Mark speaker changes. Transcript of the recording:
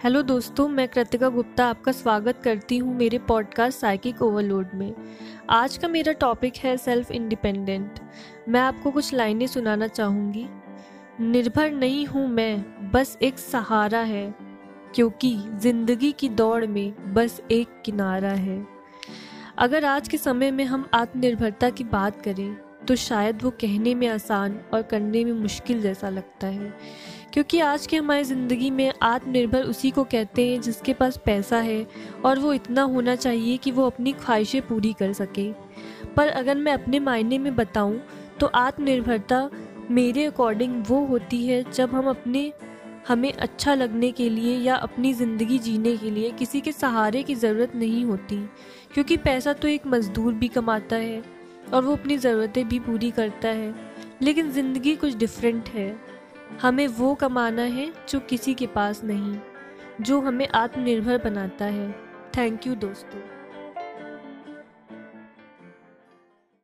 Speaker 1: Hello दोस्तों, मैं कृतिका गुप्ता आपका स्वागत करती हूँ मेरे पॉडकास्ट साइकिक ओवरलोड में। आज का मेरा टॉपिक है सेल्फ इंडिपेंडेंट मैं आपको कुछ लाइनें सुनाना चाहूँगी। निर्भर नहीं हूँ मैं, बस एक सहारा है, क्योंकि ज़िंदगी की दौड़ में बस एक किनारा है। अगर आज के समय में हम आत्मनिर्भरता की बात करें तो शायद वो कहने में आसान और करने में मुश्किल जैसा लगता है। क्योंकि आज के हमारी ज़िंदगी में आत्मनिर्भर उसी को कहते हैं जिसके पास पैसा है और वो इतना होना चाहिए कि वो अपनी ख्वाहिशें पूरी कर सके। पर अगर मैं अपने मायने में बताऊँ तो आत्मनिर्भरता मेरे अकॉर्डिंग वो होती है जब हम अपने, हमें अच्छा लगने के लिए या अपनी ज़िंदगी जीने के लिए किसी के सहारे की ज़रूरत नहीं होती। क्योंकि पैसा तो एक मज़दूर भी कमाता है और वो अपनी ज़रूरतें भी पूरी करता है, लेकिन ज़िंदगी कुछ डिफरेंट है। हमें वो कमाना है जो किसी के पास नहीं, जो हमें आत्मनिर्भर बनाता है। थैंक यू दोस्तों।